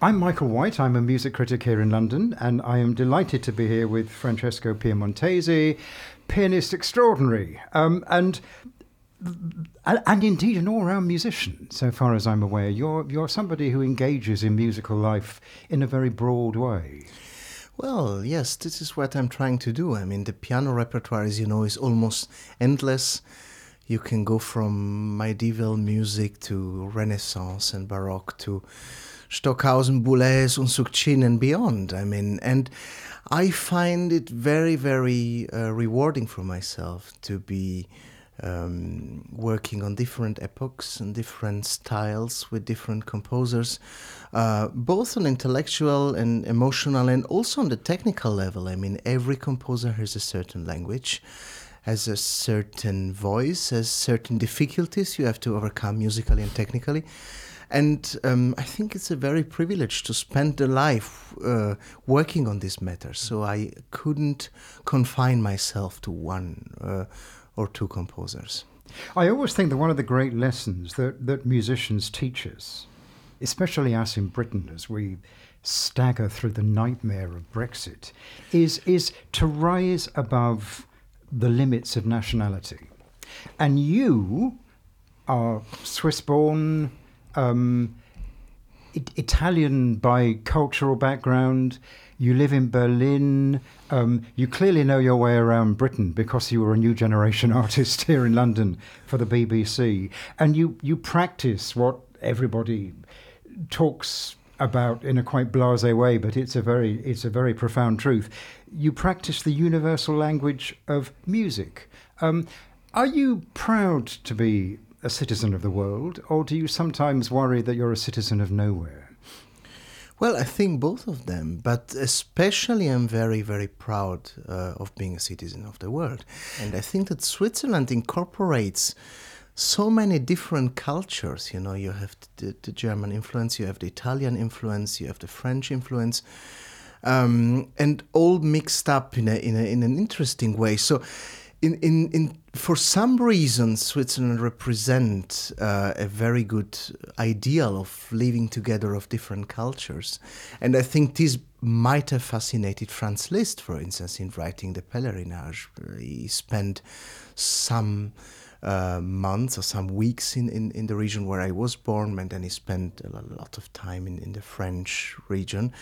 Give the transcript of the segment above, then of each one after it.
I'm Michael White. I'm a music critic here in London, and I am delighted to be here with Francesco Piemontesi, pianist extraordinary, um, and and indeed an all-round musician. So far as I'm aware, you're you're somebody who engages in musical life in a very broad way. Well, yes, this is what I'm trying to do. I mean, the piano repertoire, as you know, is almost endless. You can go from medieval music to Renaissance and Baroque to Stockhausen, Boulez, Unsuk Chin and beyond. I mean, and I find it very, very uh, rewarding for myself to be um, working on different epochs and different styles with different composers, uh, both on intellectual and emotional, and also on the technical level. I mean, every composer has a certain language has a certain voice, has certain difficulties you have to overcome musically and technically. And um, I think it's a very privilege to spend a life uh, working on this matter. So I couldn't confine myself to one uh, or two composers. I always think that one of the great lessons that, that musicians teach us, especially us in Britain as we stagger through the nightmare of Brexit, is, is to rise above the limits of nationality. And you are Swiss born, um, Italian by cultural background. You live in Berlin. Um, you clearly know your way around Britain because you were a new generation artist here in London for the BBC. And you, you practice what everybody talks about in a quite blasé way, but it's a very it's a very profound truth. You practice the universal language of music. Um, are you proud to be a citizen of the world, or do you sometimes worry that you're a citizen of nowhere? Well, I think both of them, but especially I'm very, very proud uh, of being a citizen of the world. And I think that Switzerland incorporates so many different cultures. You know, you have the, the German influence, you have the Italian influence, you have the French influence. Um, and all mixed up in, a, in, a, in an interesting way. So, in, in, in for some reason, Switzerland represents uh, a very good ideal of living together of different cultures, and I think this might have fascinated Franz Liszt, for instance, in writing the Pèlerinage. He spent some uh, months or some weeks in, in, in the region where I was born, and then he spent a lot of time in, in the French region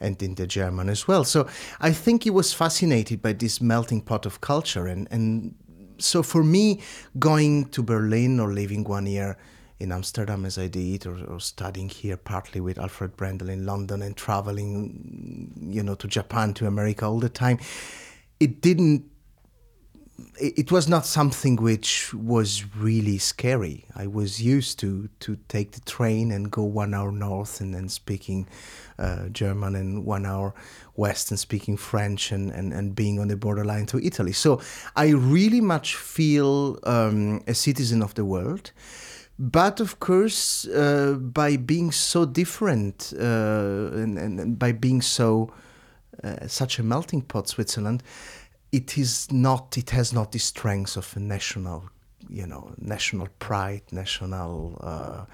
and in the German as well. So I think he was fascinated by this melting pot of culture. And, and so for me, going to Berlin or living one year in Amsterdam as I did, or, or, studying here partly with Alfred Brendel in London and traveling, you know, to Japan, to America all the time, it didn't it was not something which was really scary. I was used to to take the train and go one hour north and then speaking uh, German and one hour west and speaking French and, and, and being on the borderline to Italy. So I really much feel um, a citizen of the world. But of course, uh, by being so different uh, and, and, by being so uh, such a melting pot, Switzerland, it is not it has not the strength of a national you know national pride national uh,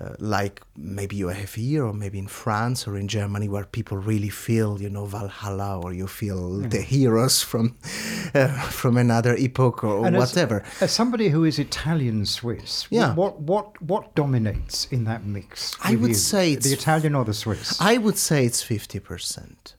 uh, like maybe you have here or maybe in France or in Germany where people really feel you know Valhalla or you feel the heroes from uh, from another epoch or and whatever as, as, somebody who is Italian Swiss yeah. what what what dominates in that mix I would you? say the Italian or the Swiss I would say it's 50%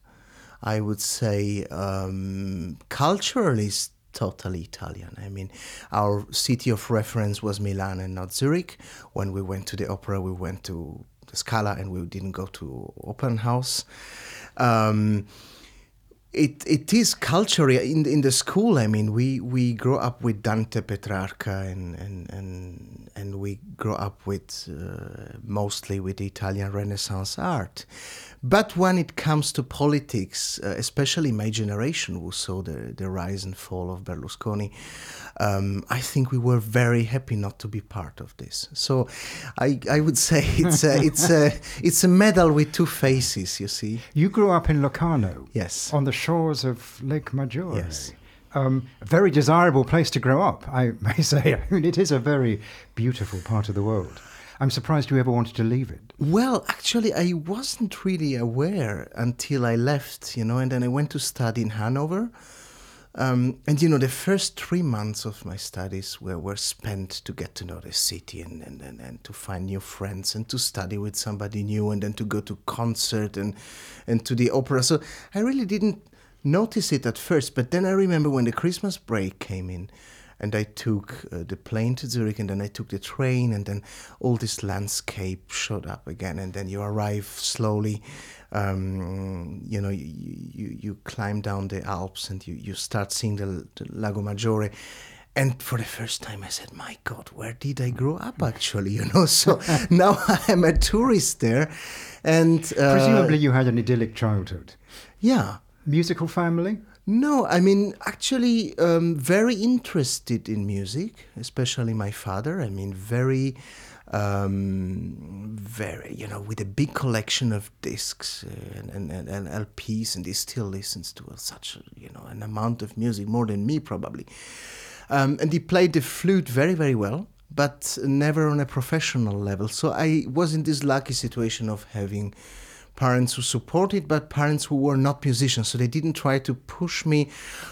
I would say um, culturally totally Italian. I mean, our city of reference was Milan and not Zurich. When we went to the opera, we went to the Scala and we didn't go to Opernhaus. Um, it it is culture in in the school. I mean, we we grow up with Dante Petrarca and and and and we grow up with uh, mostly with Italian Renaissance art. But when it comes to politics, uh, especially my generation who saw the, the rise and fall of Berlusconi, um, I think we were very happy not to be part of this. So I, I would say it's a, it's, a, it's a medal with two faces, you see. You grew up in Locarno. Yes. On the shores of Lake Maggiore. Yes. Um, a very desirable place to grow up, I may say. I mean, it is a very beautiful part of the world. I'm surprised you ever wanted to leave it. Well, actually, I wasn't really aware until I left, you know, and then I went to study in Hanover. Um, and you know, the first three months of my studies were, were spent to get to know the city and, and, and, and to find new friends and to study with somebody new and then to go to concert and, and to the opera. So I really didn't notice it at first, but then I remember when the Christmas break came in and I took uh, the plane to Zurich, and then I took the train, and then all this landscape showed up again, and then you arrive slowly. Um, you know, you, you, you climb down the Alps and you, you start seeing the, the Lago Maggiore. And for the first time, I said, "My God, where did I grow up? Actually, you know." So now I'm a tourist there, and uh, presumably you had an idyllic childhood. Yeah, musical family. No, I mean, actually, um, very interested in music, especially my father. I mean, very, um, very, you know, with a big collection of discs uh, and, and, and, LPs, and he still listens to such, you know, an amount of music, more than me probably. Um, and he played the flute very, very well, but never on a professional level. So I was in this lucky situation of having parents who supported, but parents who were not musicians. So they didn't try to push me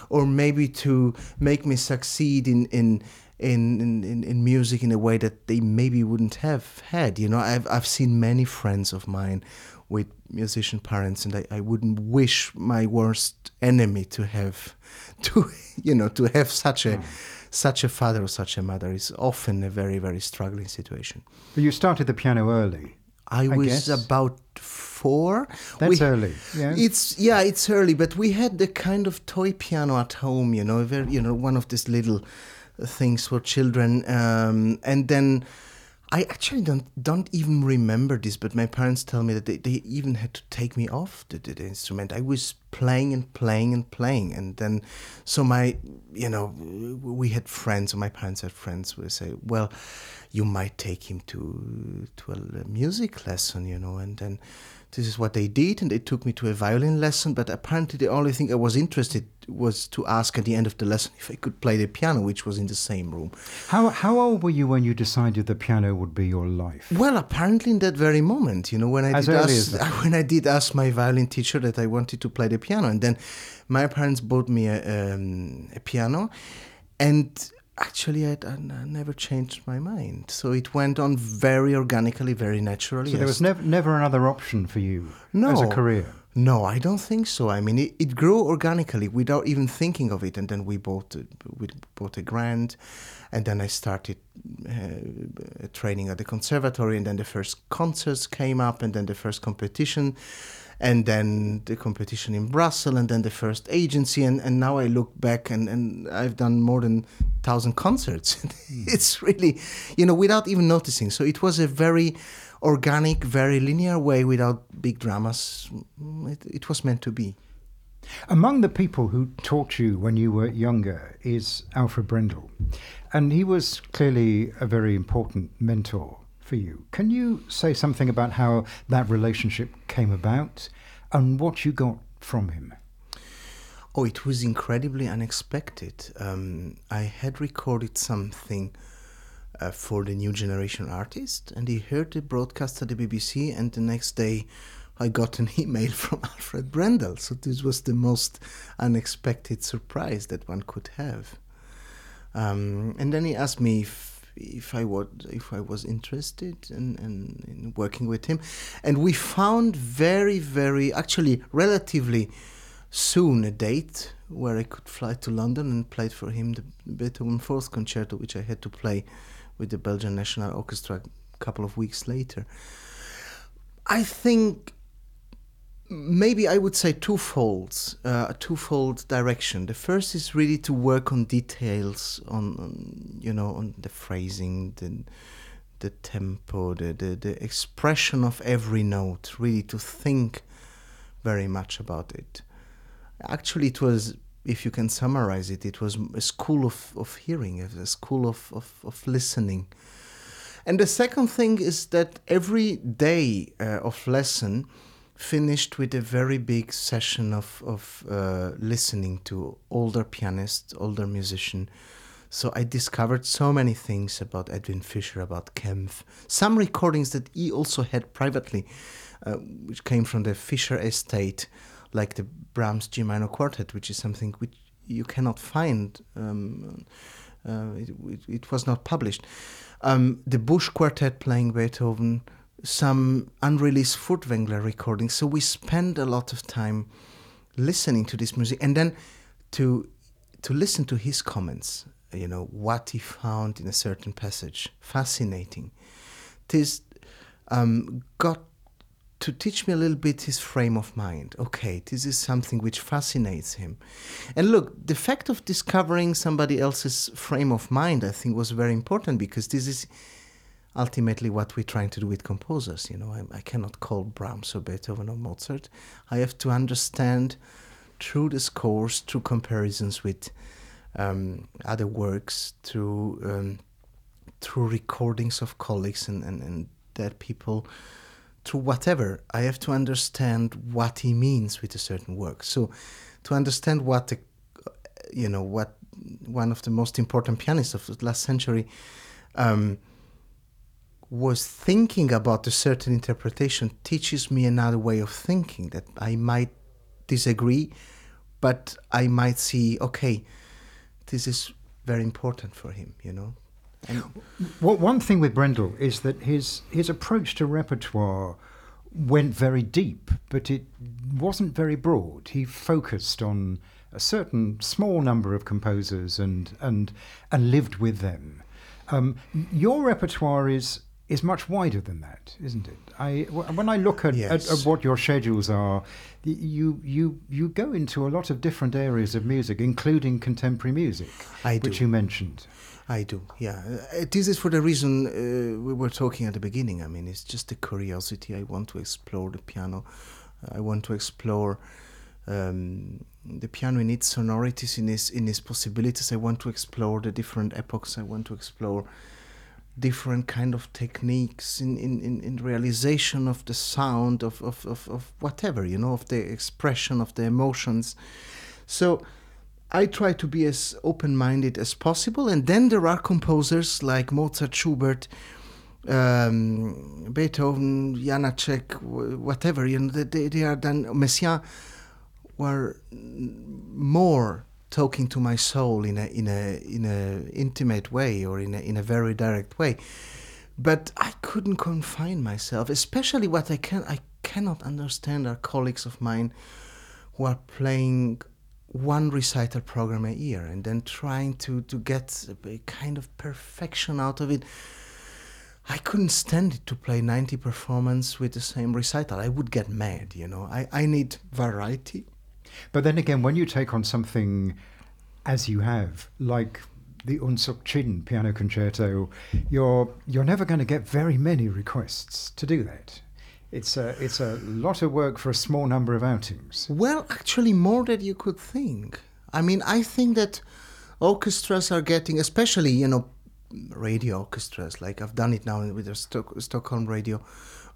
or maybe to make me succeed in, in, in, in, in music in a way that they maybe wouldn't have had. You know, I've, I've seen many friends of mine with musician parents and I, I wouldn't wish my worst enemy to have to you know to have such a mm. such a father or such a mother is often a very very struggling situation but you started the piano early I, I was guess. about four. That's we, early. Yeah. It's yeah, it's early, but we had the kind of toy piano at home, you know, very, you know, one of these little things for children, um, and then I actually don't don't even remember this, but my parents tell me that they, they even had to take me off the, the, the, instrument. I was playing and playing and playing, and then so my you know we had friends, or my parents had friends who would say, well, you might take him to to a music lesson, you know, and then this is what they did, and they took me to a violin lesson. But apparently, the only thing I was interested was to ask at the end of the lesson if I could play the piano, which was in the same room. How how old were you when you decided the piano would be your life? Well, apparently in that very moment, you know, when I as did ask, when I did ask my violin teacher that I wanted to play the piano, and then my parents bought me a, um, a piano, and actually I, I, never changed my mind so it went on very organically very naturally so there was never never another option for you no, as a career no i don't think so i mean it, it grew organically without even thinking of it and then we bought a, we bought a grant and then i started uh, training at the conservatory and then the first concerts came up and then the first competition and then the competition in Brussels, and then the first agency, and, and now I look back and, and I've done more than thousand concerts. mm. It's really, you know, without even noticing. So it was a very organic, very linear way without big dramas. Mm, it, it was meant to be. Among the people who taught you when you were younger is Alfred Brendel, and he was clearly a very important mentor for you. Can you say something about how that relationship came about and what you got from him? Oh, it was incredibly unexpected. Um, I had recorded something uh, for the new generation artist, and he heard the broadcast at the BBC, and the next day I got an email from Alfred Brendel. So this was the most unexpected surprise that one could have. Um, and then he asked me if if I would if I was interested in, in, in, working with him, and we found very very actually relatively soon a date where I could fly to London and play for him the Beethoven Fourth Concerto, which I had to play with the Belgian National Orchestra a couple of weeks later. I think maybe I would say twofold, uh, a twofold direction. The first is really to work on details, on, on you know, on the phrasing, the the tempo, the, the the expression of every note. Really to think very much about it. Actually, it was, if you can summarize it, it was a school of, of hearing, a school of, of, of listening. And the second thing is that every day uh, of lesson finished with a very big session of, of uh, listening to older pianists, older musicians, So I discovered so many things about Edwin Fischer, about Kempff, some recordings that he also had privately, uh, which came from the Fischer estate, like the Brahms G minor quartet, which is something which you cannot find. Um, uh, it, it, it, was not published. Um, the Busch Quartet playing Beethoven, some unreleased Furtwängler recordings. So we spend a lot of time listening to this music and then to to listen to his comments. You know what he found in a certain passage, fascinating. This um, got to teach me a little bit his frame of mind. Okay, this is something which fascinates him. And look, the fact of discovering somebody else's frame of mind, I think, was very important because this is ultimately what we're trying to do with composers. You know, I, I cannot call Brahms or Beethoven or Mozart. I have to understand through the scores, through comparisons with um, other works, through um, through recordings of colleagues and, and, and dead people through whatever, I have to understand what he means with a certain work. So, to understand what the, you know, what one of the most important pianists of the last century um, was thinking about a certain interpretation teaches me another way of thinking that I might disagree, but I might see, okay, this is very important for him, you know. And well, one thing with Brendel is that his his approach to repertoire went very deep, but it wasn't very broad. He focused on a certain small number of composers and and and lived with them. Um, your repertoire is is much wider than that, isn't it? I when I look at, yes. at, at, what your schedules are, you you you go into a lot of different areas of music, including contemporary music, which you mentioned. I do, yeah. Uh, this is for the reason uh, we were talking at the beginning. I mean, it's just a curiosity. I want to explore the piano. I want to explore um, the piano in its sonorities, in its in its possibilities. I want to explore the different epochs. I want to explore different kind of techniques in, in, in, in realization of the sound of, of, of, of whatever, you know, of the expression of the emotions. So I try to be as open minded as possible. And then there are composers like Mozart, Schubert, um, Beethoven, Janacek, whatever, you know, they, they are then, Messiaen were more talking to my soul in a in a in a intimate way or in a in a very direct way but i couldn't confine myself especially what i can i cannot understand are colleagues of mine who are playing one recital program a year and then trying to, to get a kind of perfection out of it. I couldn't stand it to play 90 performance with the same recital. I would get mad, you know. I, I need variety. But then again, when you take on something as you have, like the Unsuk Chin piano concerto, you're you're never going to get very many requests to do that it's a it's a lot of work for a small number of outings. Well, actually, more than you could think. I mean, I think that orchestras are getting, especially you know, radio orchestras. Like I've done it now with the Stock, Stockholm Radio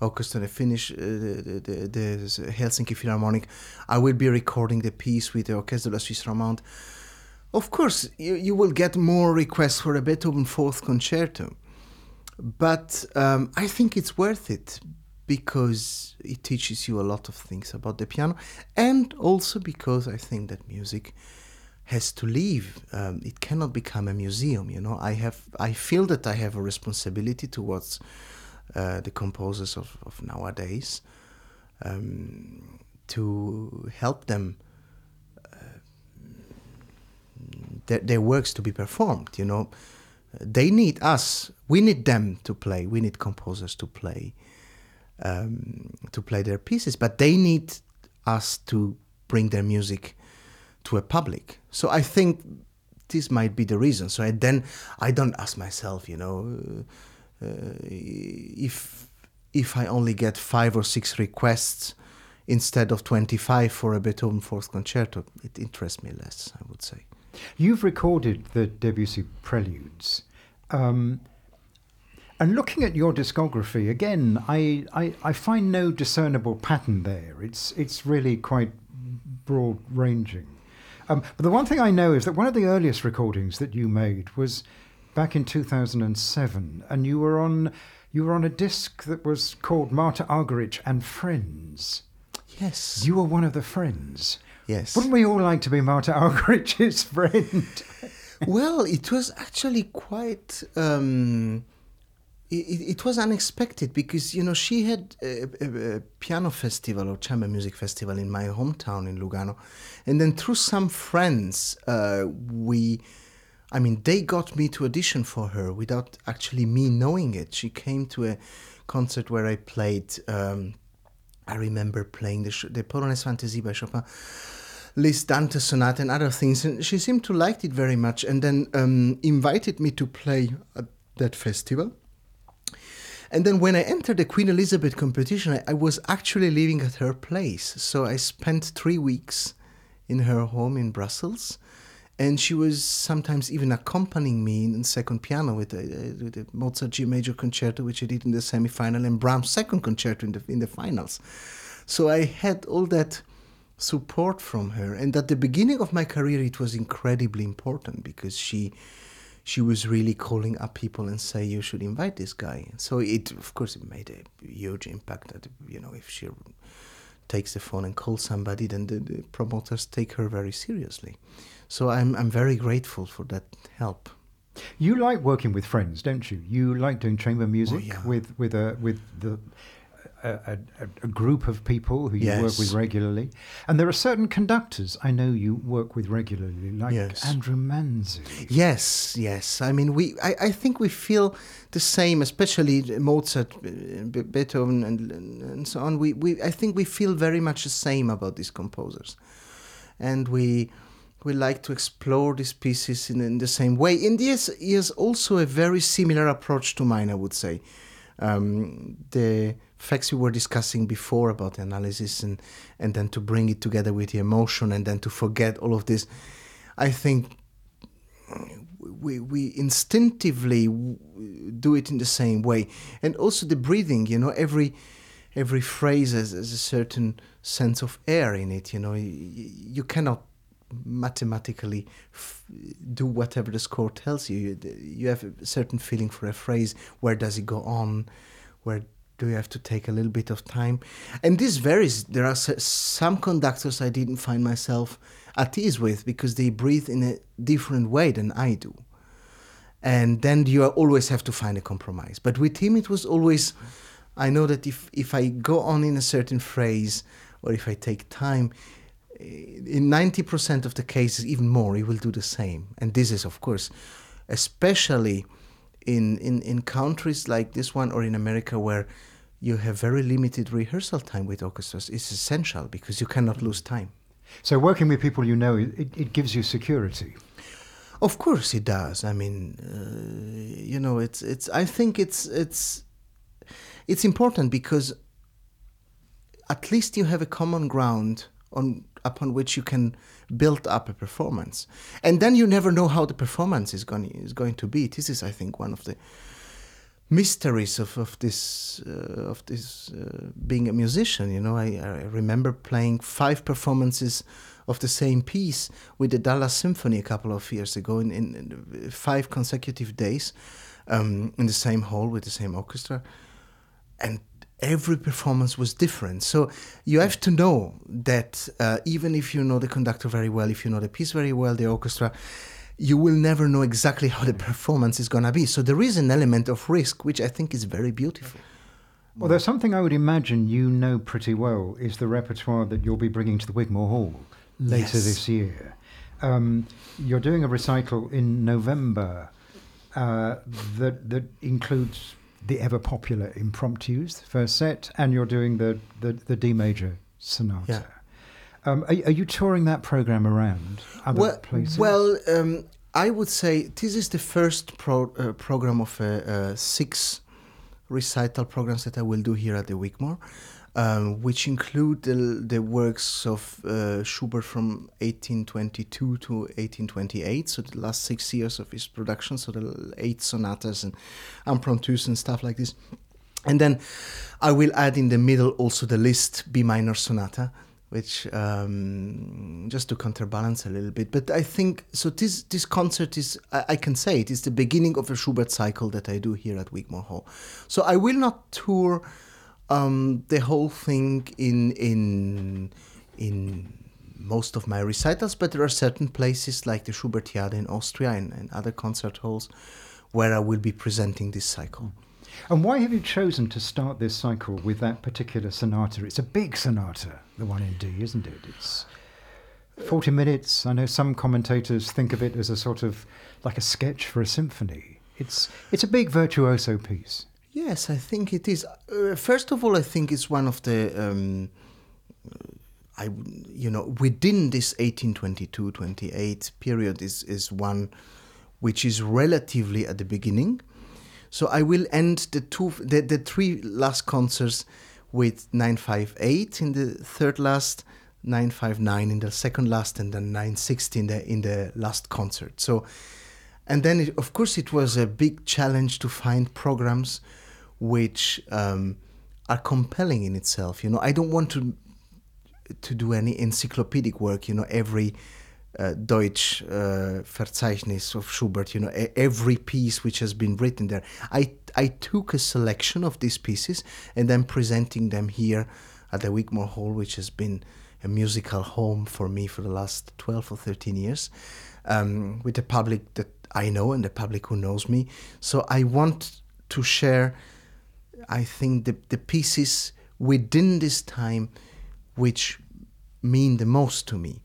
Orchestra, the Finnish, uh, the, the, the, Helsinki Philharmonic. I will be recording the piece with the Orchestre de la Suisse Romande. Of course, you, you will get more requests for a Beethoven Fourth Concerto, but um, I think it's worth it because it teaches you a lot of things about the piano, and also because I think that music has to live. Um, it cannot become a museum. You know, I have, I feel that I have a responsibility towards uh, the composers of, of nowadays um, to help them. Uh, their, their works to be performed, you know, they need us. We need them to play. We need composers to play um, to play their pieces, but they need us to bring their music to a public. So I think this might be the reason. So I, then I don't ask myself, you know, uh, if if I only get five or six requests instead of 25 for a Beethoven Fourth Concerto, it interests me less, I would say. You've recorded the Debussy preludes. Um, and looking at your discography again, I, I, I find no discernible pattern there. It's it's really quite broad ranging. Um, but the one thing I know is that one of the earliest recordings that you made was back in 2007, and you were on you were on a disc that was called Martha Argerich and Friends. Yes. You were one of the friends. yes. Wouldn't we all like to be Martha Argerich's friend? well, it was actually quite. Um, it, it was unexpected because you know she had a, a, a piano festival or chamber music festival in my hometown in Lugano, and then through some friends uh, we, I mean they got me to audition for her without actually me knowing it. She came to a concert where I played. Um, I remember playing the the Polonaise Fantasy by Chopin. Liszt Dante Sonata and other things, and she seemed to like it very much, and then um, invited me to play at that festival. And then when I entered the Queen Elizabeth competition, I, I was actually living at her place. So I spent three weeks in her home in Brussels, and she was sometimes even accompanying me in second piano with the, Mozart G major concerto, which I did in the semifinal, and Brahms' second concerto in the in the finals. So I had all that support from her, and at the beginning of my career, it was incredibly important because she she was really calling up people and say you should invite this guy. So it, of course, it made a huge impact. That you know, if she takes the phone and calls somebody, then the, the promoters take her very seriously. So I'm I'm very grateful for that help. You like working with friends, don't you? You like doing chamber oh, music Oh, yeah. with with a with the a, a, a group of people who you work with regularly, and there are certain conductors I know you work with regularly, like Yes. Andrew Manze. Yes, yes. I mean, we. I, I think we feel the same, especially Mozart, uh, Beethoven, and and so on. We, we I think we feel very much the same about these composers, and we we like to explore these pieces in, in the same way. And yes, he has also a very similar approach to mine, I would say. Um, the facts we were discussing before about the analysis and, and then to bring it together with the emotion and then to forget all of this, I think we, we instinctively do it in the same way. And also the breathing, you know, every every phrase has, has a certain sense of air in it, you know. You, you cannot mathematically do whatever the score tells you. you. You have a certain feeling for a phrase. Where does it go on? Where do you have to take a little bit of time? And this varies. There are some conductors I didn't find myself at ease with because they breathe in a different way than I do. And then you always have to find a compromise. But with him, it was always, I know that if, if I go on in a certain phrase or if I take time, in 90% of the cases, even more, he will do the same. And this is, of course, especially in, in, in countries like this one or in America where you have very limited rehearsal time with orchestras, is essential because you cannot lose time. So working with people you know, it, it gives you security. Of course it does. I mean, uh, you know, it's it's. I think it's it's it's important because at least you have a common ground on upon which you can build up a performance, and then you never know how the performance is going is going to be. This is, I think, one of the mysteries of, of this uh, of this uh, being a musician you know? I, I remember playing five performances of the same piece with the Dallas Symphony a couple of years ago in, in, in five consecutive days um, in the same hall with the same orchestra. And every performance was different so you have to know that uh, even if you know the conductor very well if you know the piece very well the orchestra you will never know exactly how the performance is going to be. So there is an element of risk, which I think is very beautiful. Well, there's something I would imagine you know pretty well is the repertoire that you'll be bringing to the Wigmore Hall later Yes. this year. Um, you're doing a recital in November uh, that that includes the ever popular impromptus, the first set, and you're doing the the, the D major sonata. Yeah. Um, are, are you touring that program around other well, places? well um, I would say this is the first pro, uh, program of uh, uh, six recital programs that I will do here at the Wigmore, um, which include the, the works of uh, Schubert from 1822 to 1828, so the last six years of his production, so the eight sonatas and impromptus and stuff like this. And then I will add in the middle also the Liszt B minor sonata, which um, just to counterbalance a little bit. But I think so. This this concert is I, I, can say it is the beginning of a Schubert cycle that I do here at Wigmore Hall. So I will not tour um, the whole thing in in in most of my recitals, but there are certain places like the Schubertiade in Austria and, and other concert halls where I will be presenting this cycle. And why have you chosen to start this cycle with that particular sonata? It's a big sonata, the one in D, isn't it? It's 40 minutes. I know some commentators think of it as a sort of like a sketch for a symphony. It's, it's a big virtuoso piece. Yes, I think it is. Uh, first of all, I think it's one of the. Um, I, you know, within this 1822-28 period is, is one which is relatively at the beginning so I will end the two, the, the three last concerts with 958 in the third last, 959 in the second last, and then 960 in the in the last concert. So, and then it, of course it was a big challenge to find programs which um, are compelling in itself. You know, I don't want to to do any encyclopedic work. You know, every uh, Deutsch uh, Verzeichnis of Schubert, you know, every piece which has been written there. I, I took a selection of these pieces and then presenting them here at the Wigmore Hall, which has been a musical home for me for the last 12 or 13 years, um, with the public that I know and the public who knows me. So I want to share, I think, the, the pieces within this time which mean the most to me.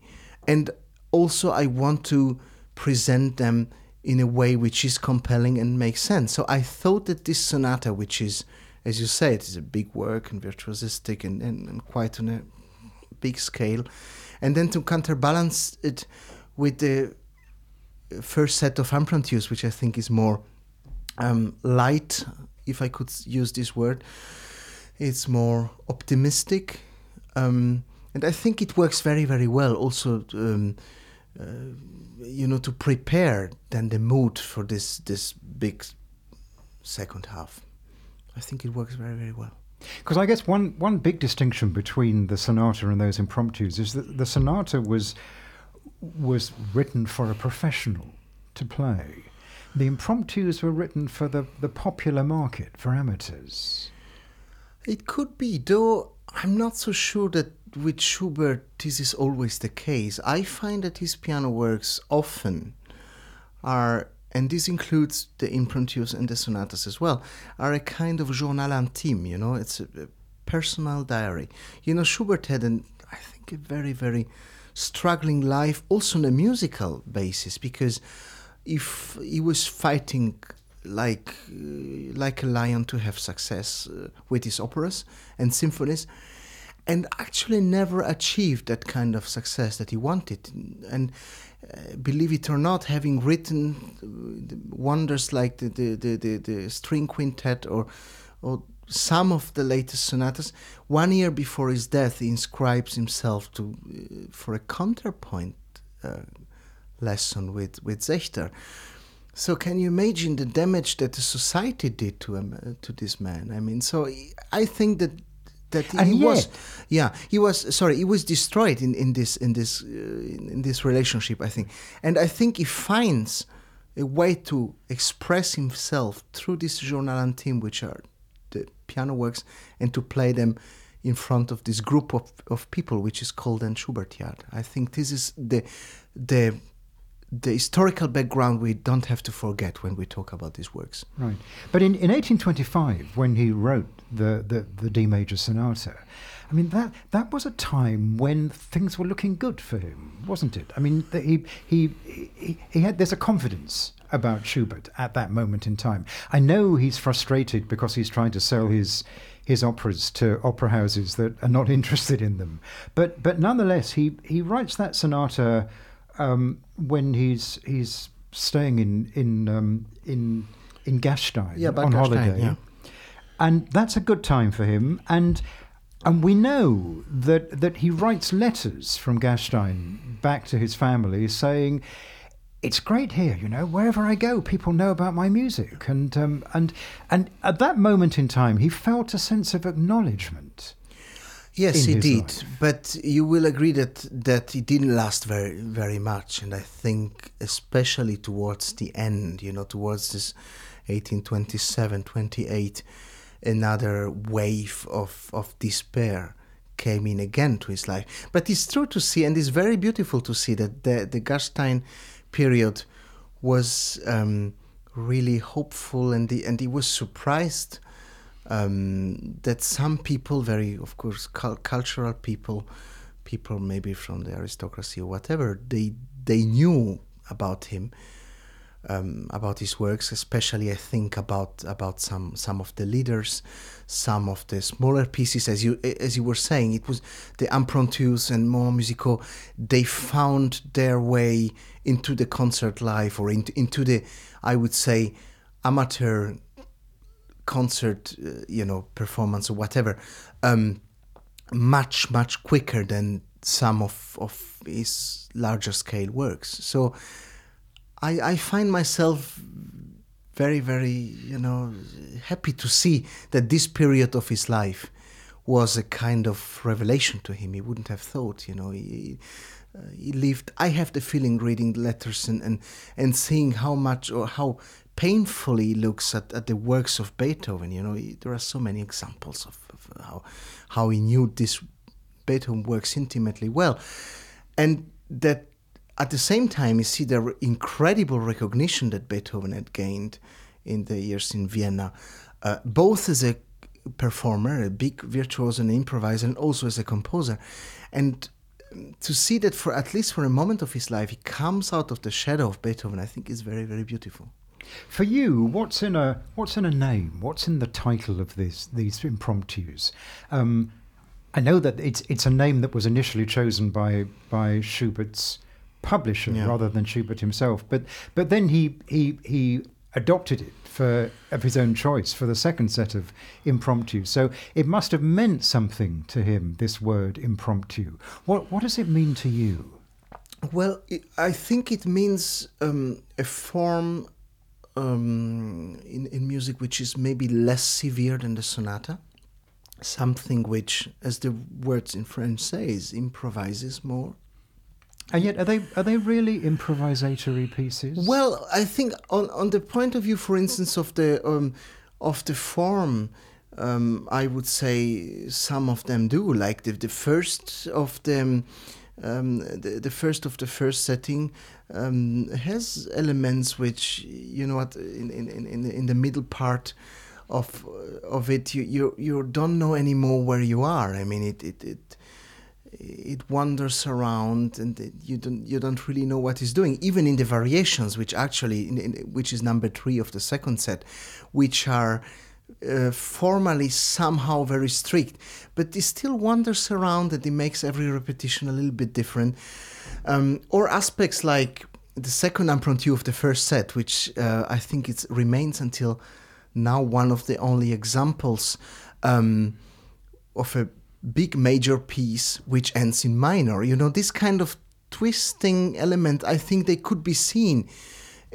And also I want to present them in a way which is compelling and makes sense. So I thought that this sonata, which is, as you say, it is a big work and virtuosistic and, and, and quite on a big scale, and then to counterbalance it with the first set of impromptus, which I think is more um, light, if I could use this word. It's more optimistic, um, and I think it works very, very well. Also. Um, uh, you know, to prepare then the mood for this this big second half. I think it works very very well. Because I guess one one big distinction between the sonata and those impromptus is that the sonata was was written for a professional to play. The impromptus were written for the, the popular market, for amateurs. It could be, though I'm not so sure that with Schubert this is always the case. I find that his piano works often are, and this includes the impromptus and the sonatas as well, are a kind of journal intime, you know, it's a, a personal diary. You know, Schubert had, an, I think, a very, very struggling life also on a musical basis because if he was fighting like uh, like a lion to have success uh, with his operas and symphonies and actually never achieved that kind of success that he wanted. And uh, believe it or not having written uh, wonders like the the, the, the, the string quintet or or some of the latest sonatas one year before his death he inscribes himself to uh, for a counterpoint uh, lesson with with Sechter so can you imagine the damage that the society did to him, uh, to this man? I mean, so I think that that and he was, yeah, he was. Sorry, he was destroyed in in this in this uh, in this relationship. I think, and I think he finds a way to express himself through this journal intime, which are the piano works, and to play them in front of this group of, of people, which is called an Schubertiade. I think this is the the the historical background we don't have to forget when we talk about these works. Right. But in, in 1825, when he wrote the, the, the D major sonata, I mean, that, that was a time when things were looking good for him, wasn't it? I mean, he, he, he, he had, there's a confidence about Schubert at that moment in time. I know he's frustrated because he's trying to sell his his operas to opera houses that are not interested in them. But but nonetheless, he he writes that sonata um, when he's he's staying in in um, in in Gastein yeah, on Gastein, holiday, yeah. and that's a good time for him. And and we know that that he writes letters from Gastein back to his family saying. It's great here, you know. Wherever I go, people know about my music, and um, and and at that moment in time, he felt a sense of acknowledgement Yes, he did, life. but you will agree that that it didn't last very very much, and I think especially towards the end, you know, towards this 1827, 28, another wave of of despair came in again to his life. But it's true to see, and it's very beautiful to see that the the Gastein period was um, really hopeful, and the, and he was surprised um, that some people, very of course cul- cultural people, people maybe from the aristocracy or whatever, they they knew about him, um, about his works. Especially, I think about about some some of the Lieder, some of the smaller pieces, as you as you were saying, it was the impromptus and more musical. They found their way into the concert life or into into the, I would say, amateur concert, uh, you know, performance or whatever, um, much much quicker than some of of his larger scale works. So I I find myself very very you know happy to see that this period of his life was a kind of revelation to him. He wouldn't have thought, you know. He, uh, he lived. I have the feeling reading the letters and, and, and seeing how much or how painfully looks at, at the works of Beethoven. You know, there are so many examples of, of how how he knew this Beethoven works intimately well, and that at the same time you see the incredible recognition that Beethoven had gained in the years in Vienna, uh, both as a performer, a big virtuoso and improviser, and also as a composer, and to see that for at least for a moment of his life he comes out of the shadow of Beethoven, I think is very very beautiful. For you, what's in a what's in a name? What's in the title of this these impromptus? Um, I know that it's it's a name that was initially chosen by by Schubert's publisher Yeah. rather than Schubert himself, but but then he he he adopted it for of his own choice for the second set of impromptu. So it must have meant something to him. This word impromptu. What what does it mean to you? Well, it, I think it means um, a form um, in, in music which is maybe less severe than the sonata. Something which, as the words in French says, improvises more. And yet, are they are they really improvisatory pieces? Well, I think on, on the point of view, for instance, of the um, of the form, um, I would say some of them do. Like the, the first of them, um, the, the first of the first setting um, has elements which you know what in in, in, in the- middle part of of it you, you you don't know anymore where you are. I mean it it. it it wanders around and it- you don't you don't really know what it's doing even in the variations which actually in, in, which is number 3 of the second set which are uh, formally somehow very strict but it still wanders around and it makes every repetition a little bit different um, or aspects like the second impromptu of the first set which uh, I think it remains until now one of the only examples um, of a big major piece which ends in minor. You know, this kind of twisting element, I think they could be seen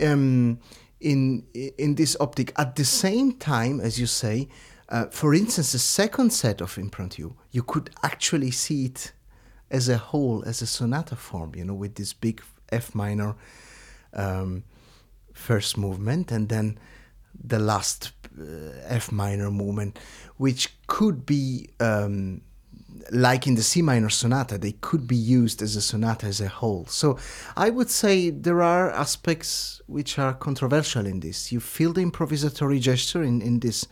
um, in in this optic. At the same time, as you say, uh, for instance, the second set of impromptu, you could actually see it as a whole, as a sonata form. You know, with this big F minor um, first movement, and then the last uh, F minor movement, which could be um, like in the C minor sonata, they could be used as a sonata as a whole. So I would say there are aspects which are controversial in this. You feel the improvisatory gesture in, in this.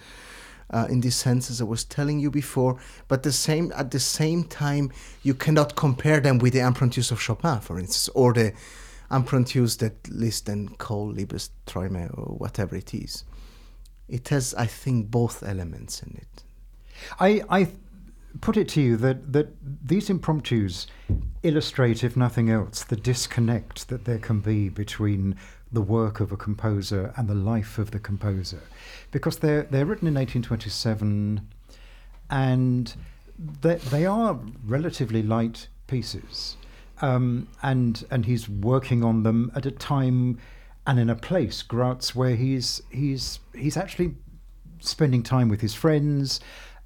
Uh, in this sense, as I was telling you before, but the same at the same time, you cannot compare them with the impromptus of Chopin, for instance, or the impromptus that Liszt and Cole, Liebesträume, or whatever it is. It has, I think, both elements in it. I, I put it to you that, that these impromptus illustrate, if nothing else, the disconnect that there can be between the work of a composer and the life of the composer. Because they're, they're written in 1827 and they, they are relatively light pieces. Um, and, and he's working on them at a time and in a place, Graz, where he's, he's, he's actually spending time with his friends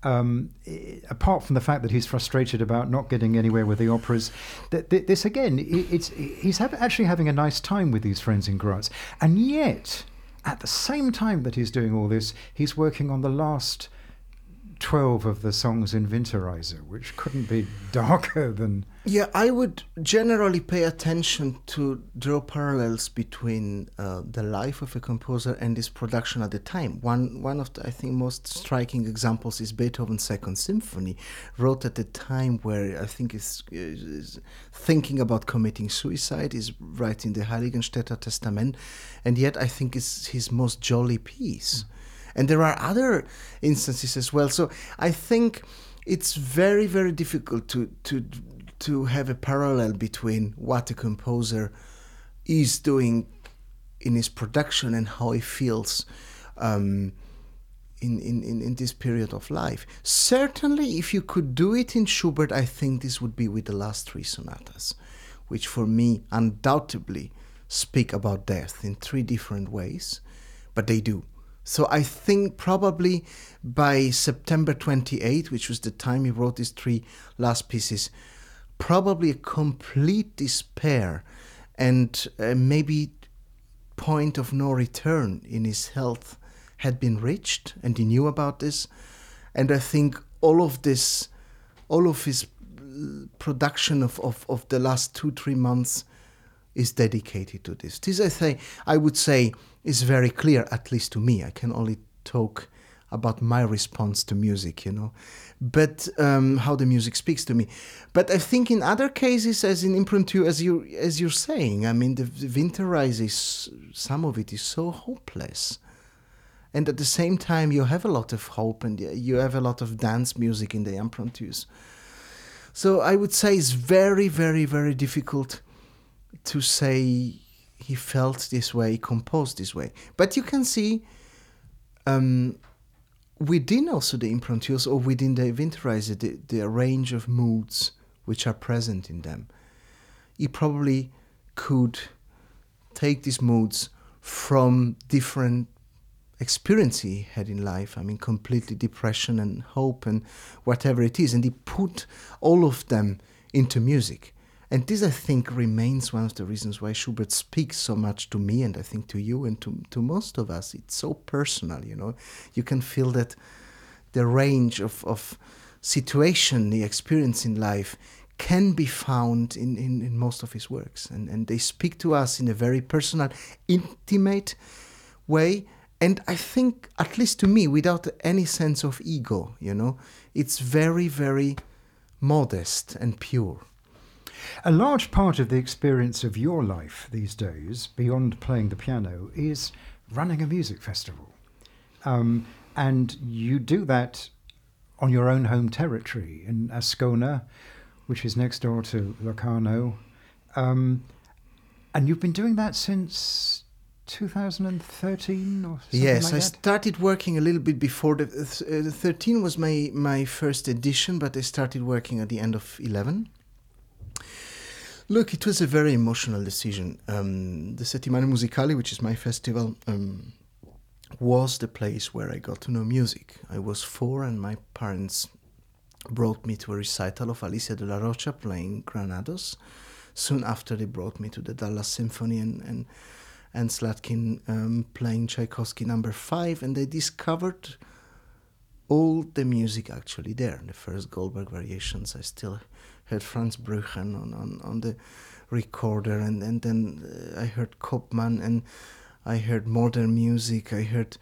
Um, apart from the fact that he's frustrated about not getting anywhere with the operas, th- th- this again, it's he's actually having a nice time with these friends in Graz, and yet at the same time that he's doing all this, he's working on the last 12 of the songs in Winterreise, which couldn't be darker than. Yeah, I would generally pay attention to draw parallels between uh, the life of a composer and his production at the time. One, one of the, I think, most striking examples is Beethoven's Second Symphony, wrote at the time where I think is, thinking about committing suicide, is writing the Heiligenstädter Testament, and yet I think it's his most jolly piece. And there are other instances as well. So I think it's very, very difficult to, to, to have a parallel between what a composer is doing in his production and how he feels um, in, in, in, in this period of life. Certainly, if you could do it in Schubert, I think this would be with the last three sonatas, which for me undoubtedly speak about death in three different ways, but they do. So I think probably by September 28, which was the time he wrote these three last pieces, probably a complete despair and uh, maybe point of no return in his health had been reached and he knew about this. And i think all of this all of his uh, production of, of, of the last two three months is dedicated to this. This i say i would say is very clear at least to me. I can only talk about my response to music you know. But um, how the music speaks to me. But i think in other cases as in impromptu as you as you're saying i mean the, the winterreise is some of it is so hopeless. And at the same time you have a lot of hope and you have a lot of dance music in the impromptus. So i would say it's very very very difficult to say he felt this way he composed this way. But you can see um, within also the impromptus or within the winterreise the, the range of moods which are present in them. He probably could take these moods from different experience he had in life. I mean completely depression and hope and whatever it is and he put all of them into music and this i think remains one of the reasons why schubert speaks so much to me and i think to you and to, to most of us. It's so personal you know. You can feel that the range of, of situation the experience in life can be found in, in, in most of his works. And, and they speak to us in a very personal intimate way. And i think at least to me without any sense of ego you know it's very very modest and pure A large part of the experience of your life these days, beyond playing the piano, is running a music festival. Um, and you do that on your own home territory in Ascona, which is next door to Locarno. Um, and you've been doing that since 2013 or something yes like i started working a little bit before the uh, 13 was my my first edition but i started working at the end of 11 look it was a very emotional decision um, the Settimana Musicale, which is my festival um, was the place where i got to know music i was four and my parents brought me to a recital of Alicia de Larrocha playing granados soon after they brought me to the dallas symphony and, and and Slatkin um, playing Tchaikovsky number five, and they discovered all the music actually there. The first Goldberg variations, I still heard Frans Brüggen on, on, on the recorder, and, and then uh, I heard Koopman, and I heard modern music. I heard.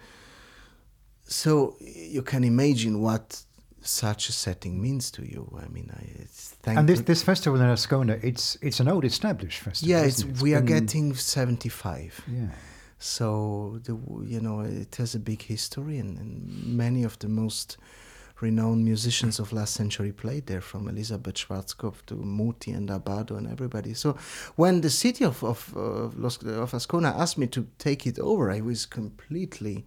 So you can imagine what such a setting means to you. I mean, I it's thank And this, this festival in Ascona, it's it's an old established festival. yeah, it's. It's we are getting seventy five. Yeah. So the you know it has a big history, and, and many of the most renowned musicians of last century played there, from Elisabeth Schwarzkopf to Muti and Abbado and everybody. So when the city of of uh, Los, of Ascona asked me to take it over, I was completely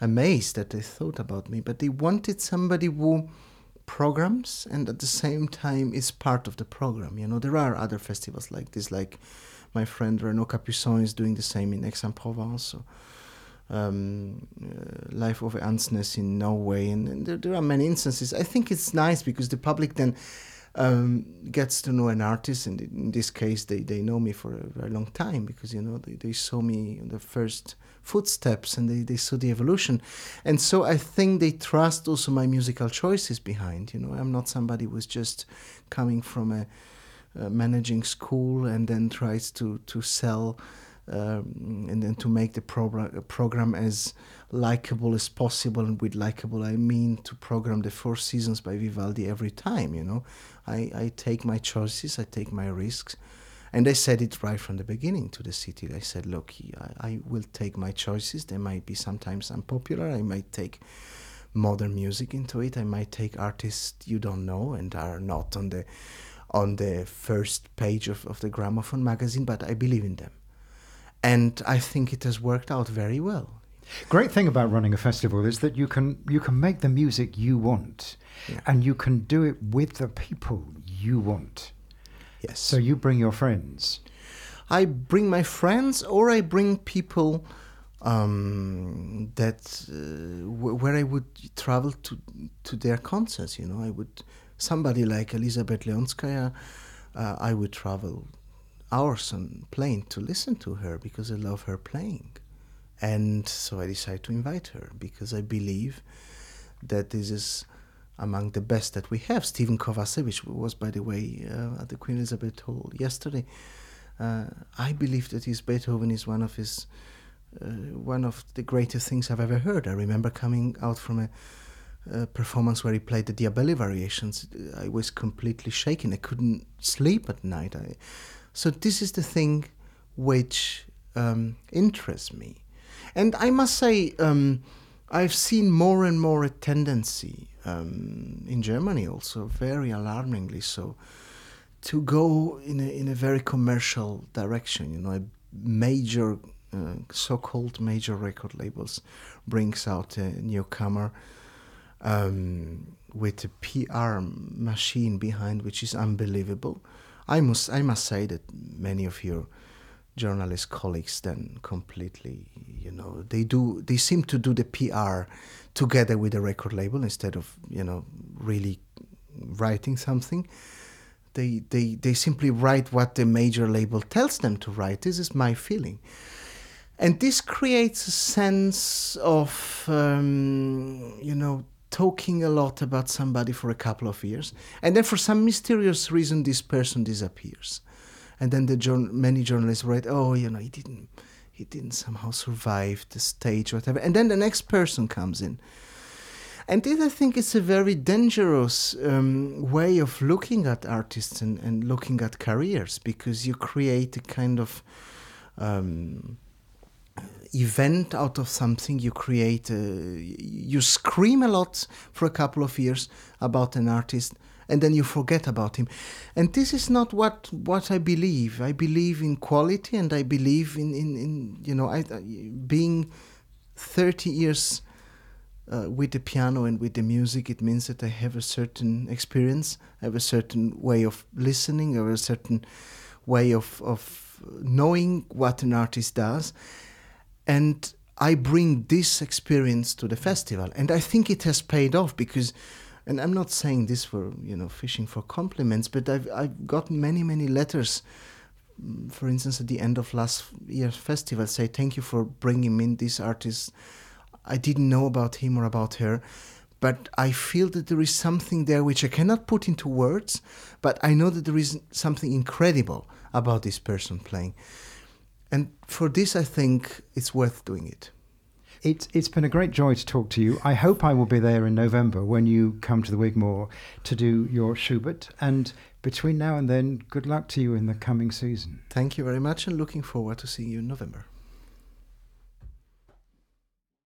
amazed that they thought about me. But they wanted somebody who programs and at the same time is part of the program. You know, there are other festivals like this, like my friend Renaud Capuçon is doing the same in Aix-en-Provence. So, um, uh, Leif Ove Andsnes in Norway, and, and there, there, are many instances. I think it's nice because the public then um, gets to know an artist, and in this case, they, they know me for a very long time because you know they, they saw me in the first footsteps and they, they saw the evolution, and so I think they trust also my musical choices behind. You know, I'm not somebody who's just coming from a, a managing school and then tries to to sell um, and then to make the program program as likable as possible. And with likable, I mean to program the Four Seasons by Vivaldi every time. You know, I, I take my choices, I take my risks. And I said it right from the beginning to the city. I said, look, I, I will take my choices. They might be sometimes unpopular. I might take modern music into it. I might take artists you don't know and are not on the on the first page of, of the gramophone magazine, but I believe in them and I think it has worked out very well. Great thing about running a festival is that you can you can make the music you want, yeah. and you can do it with the people you want. Yes. So you bring your friends. I bring my friends, or I bring people um, that uh, w- where I would travel to to their concerts. You know, I would somebody like Elisabeth Leonskaya. Uh, I would travel hours on plane to listen to her because I love her playing. And so I decided to invite her because I believe that this is among the best that we have. Stephen Kovacevich was, by the way, uh, at the Queen Elizabeth Hall yesterday. Uh, I believe that his Beethoven is one of his uh, one of the greatest things I've ever heard. I remember coming out from a, a performance where he played the Diabelli variations. I was completely shaken. I couldn't sleep at night. I, so this is the thing which um, interests me. And I must say, um, I've seen more and more a tendency um, in Germany also, very alarmingly so, to go in a, in a very commercial direction. You know, a major, uh, so-called major record labels brings out a newcomer um, with a PR machine behind, which is unbelievable I must I must say that many of your journalist colleagues then completely you know they do they seem to do the PR together with the record label instead of you know really writing something. They they they simply write what the major label tells them to write. This is my feeling. And this creates a sense of um, you know talking a lot about somebody for a couple of years, and then for some mysterious reason, this person disappears, and then the jour- many journalists write, "Oh, you know, he didn't, he didn't somehow survive the stage, whatever," and then the next person comes in. And this, I think, is a very dangerous um, way of looking at artists and, and looking at careers because you create a kind of um, event out of something you create uh, you scream a lot for a couple of years about an artist and then you forget about him. And this is not what what i believe. I believe in quality and i believe in in, in you know I, being 30 years uh, with the piano and with the music it means that i have a certain experience i have a certain way of listening or a certain way of of knowing what an artist does and I bring this experience to the festival, and I think it has paid off because, and I'm not saying this for you know fishing for compliments, but I've I've gotten many many letters. Mm, for instance, at the end of last year's festival, say thank you for bringing in this artist. I didn't know about him or about her, but I feel that there is something there which I cannot put into words, but I know that there is something incredible about this person playing. And for this, I think it's worth doing it. It's, it's been a great joy to talk to you. I hope I will be there in November when you come to the Wigmore to do your Schubert. And between now and then, good luck to you in the coming season. Thank you very much and looking forward to seeing you in November.